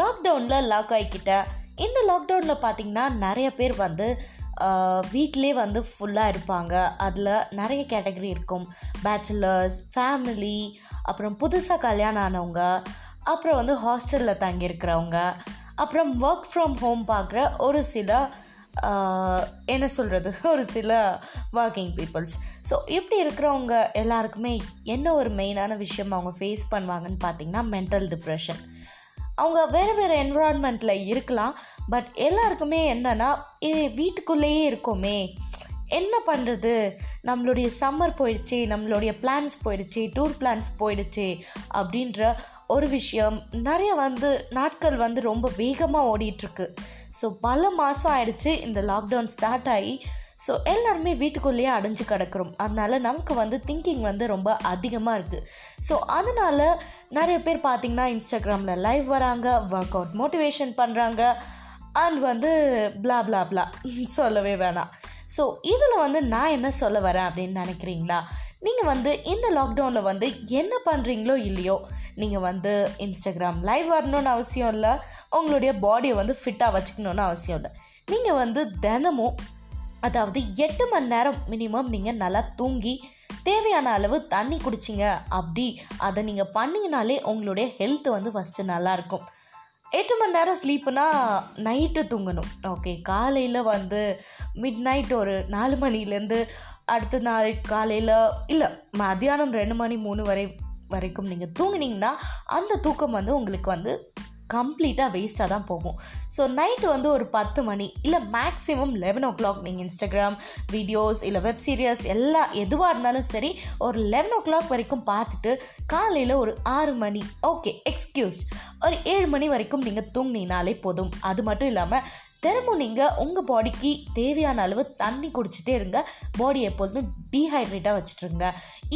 லாக்டவுனில் லாக் ஆகிக்கிட்டேன் இந்த லாக்டவுனில் பார்த்திங்கன்னா நிறைய பேர் வந்து வீட்டிலே வந்து ஃபுல்லாக இருப்பாங்க. அதில் நிறைய கேட்டகரி இருக்கும். பேச்சுலர்ஸ் ஃபேமிலி அப்புறம் புதுசாக கல்யாணம் ஆனவங்க அப்புறம் வந்து ஹாஸ்டலில் தங்கியிருக்கிறவங்க அப்புறம் ஒர்க் ஃப்ரம் ஹோம் பார்க்குற ஒரு சில என்ன சொல்கிறது ஒரு சில ஒர்க்கிங் பீப்புள்ஸ் ஸோ இப்படி இருக்கிறவங்க எல்லாருக்குமே என்ன ஒரு மெயினான விஷயம் அவங்க ஃபேஸ் பண்ணுவாங்கன்னு பார்த்தீங்கன்னா மென்டல் டிப்ரெஷன் அவங்க வேறு வேறு என்விரான்மெண்ட்டில் இருக்கலாம். பட் எல்லாருக்குமே என்னென்னா வீட்டுக்குள்ளேயே இருக்கோமே. என்ன பண்ணுறது நம்மளுடைய சம்மர் போயிடுச்சு நம்மளுடைய பிளான்ஸ் போயிடுச்சு டூர் பிளான்ஸ் போயிடுச்சு அப்படின்ற ஒரு விஷயம் நிறைய வந்து நாட்கள் வந்து ரொம்ப வேகமாக ஓடிட்டுருக்கு ஸோ பல மாதம் ஆயிடுச்சு இந்த லாக்டவுன் ஸ்டார்ட் ஆகி. ஸோ எல்லாருமே வீட்டுக்குள்ளேயே அடைஞ்சு கிடக்குறோம். அதனால நமக்கு வந்து திங்கிங் வந்து ரொம்ப அதிகமாக இருக்குது ஸோ அதனால் நிறைய பேர் பார்த்திங்கன்னா இன்ஸ்டாகிராமில் லைவ் வராங்க ஒர்க் அவுட் மோட்டிவேஷன் பண்ணுறாங்க அண்ட் வந்து ப்ளா ப்ளா ப்ளா சொல்லவே வேணாம். ஸோ இதில் வந்து நான் என்ன சொல்ல வரேன் அப்படின்னு நினைக்கிறீங்களா? நீங்கள் வந்து இந்த லாக்டவுனில் வந்து என்ன பண்ணுறீங்களோ இல்லையோ நீங்கள் வந்து இன்ஸ்டாகிராம் லைவ் வரணும்னு அவசியம் இல்லை. உங்களுடைய பாடியை வந்து ஃபிட்டாக வச்சுக்கணுன்னு அவசியம் இல்லை. நீங்கள் வந்து தினமும் அதாவது எட்டு மணி நேரம் மினிமம் நீங்கள் நல்லா தூங்கி தேவையான அளவு தண்ணி குடிச்சிங்க. அப்படி அதை நீங்கள் பண்ணிங்கனாலே உங்களுடைய ஹெல்த் வந்து ஃபஸ்ட்டு நல்லாயிருக்கும் எட்டு மணி நேரம் ஸ்லீப்புனா நைட்டு தூங்கணும். ஓகே காலையில் வந்து மிட் நைட் ஒரு நாலு மணிலேருந்து அடுத்த நாள் காலையில் இல்லை மதியானம் ரெண்டு மணி மூணு வரை வரைக்கும் நீங்கள் தூங்கினீங்கன்னா அந்த தூக்கம் வந்து உங்களுக்கு வந்து கம்ப்ளீட்டாக வேஸ்ட்டாக தான் போகும். ஸோ நைட்டு வந்து ஒரு பத்து மணி இல்லை மேக்ஸிமம் லெவன் ஓ கிளாக் நீங்கள் இன்ஸ்டாகிராம் வீடியோஸ் இல்லை வெப் சீரியஸ் எல்லாம் எதுவாக இருந்தாலும் சரி ஒரு லெவன் ஓ கிளாக் வரைக்கும் பார்த்துட்டு காலையில் ஒரு ஆறு மணி ஓகே எக்ஸ்கியூஸ் ஒரு ஏழு மணி வரைக்கும் நீங்கள் தூங்கினீங்கனாலே போதும். அது மட்டும் இல்லாமல் தினமும் நீங்கள் உங்கள் பாடிக்கு தேவையான அளவு தண்ணி குடிச்சிட்டே இருங்க. பாடி எப்போதும் டீஹைட்ரேட்டாக வச்சுட்ருங்க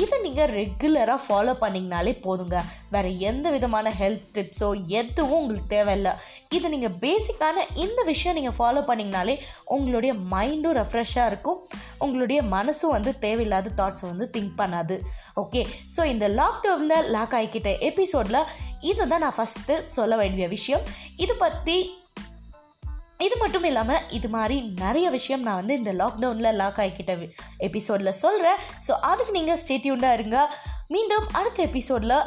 இதை நீங்கள் ரெகுலராக ஃபாலோ பண்ணிங்கனாலே போதுங்க. வேறு எந்த விதமான ஹெல்த் டிப்ஸோ எதுவும் உங்களுக்கு தேவையில்லை. இது நீங்கள் பேசிக்கான இந்த விஷயம் நீங்கள் ஃபாலோ பண்ணிங்கனாலே உங்களுடைய மைண்டும் ரெஃப்ரெஷ்ஷாக இருக்கும். உங்களுடைய மனசும் வந்து தேவையில்லாத தாட்ஸ் வந்து திங்க் பண்ணாது. ஓகே ஸோ இந்த லாக்டவுனில் லாக் ஆகிக்கிட்ட எபிசோடில் இதை தான் நான் ஃபஸ்ட்டு சொல்ல வேண்டிய விஷயம். இது பற்றி இது மட்டும் இல்லாமல் இது மாதிரி நிறைய விஷயம் நான் வந்து இந்த லாக்டவுனில் லாக் ஆகிக்கிட்ட எபிசோடில் சொல்கிறேன் ஸோ அதுக்கு நீங்கள் ஸ்டேட்யூண்டாக இருங்க. மீண்டும் அடுத்த எபிசோடில்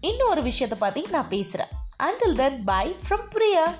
இன்னொரு விஷயத்தை பற்றி நான் பேசுகிறேன் until then bye from Priya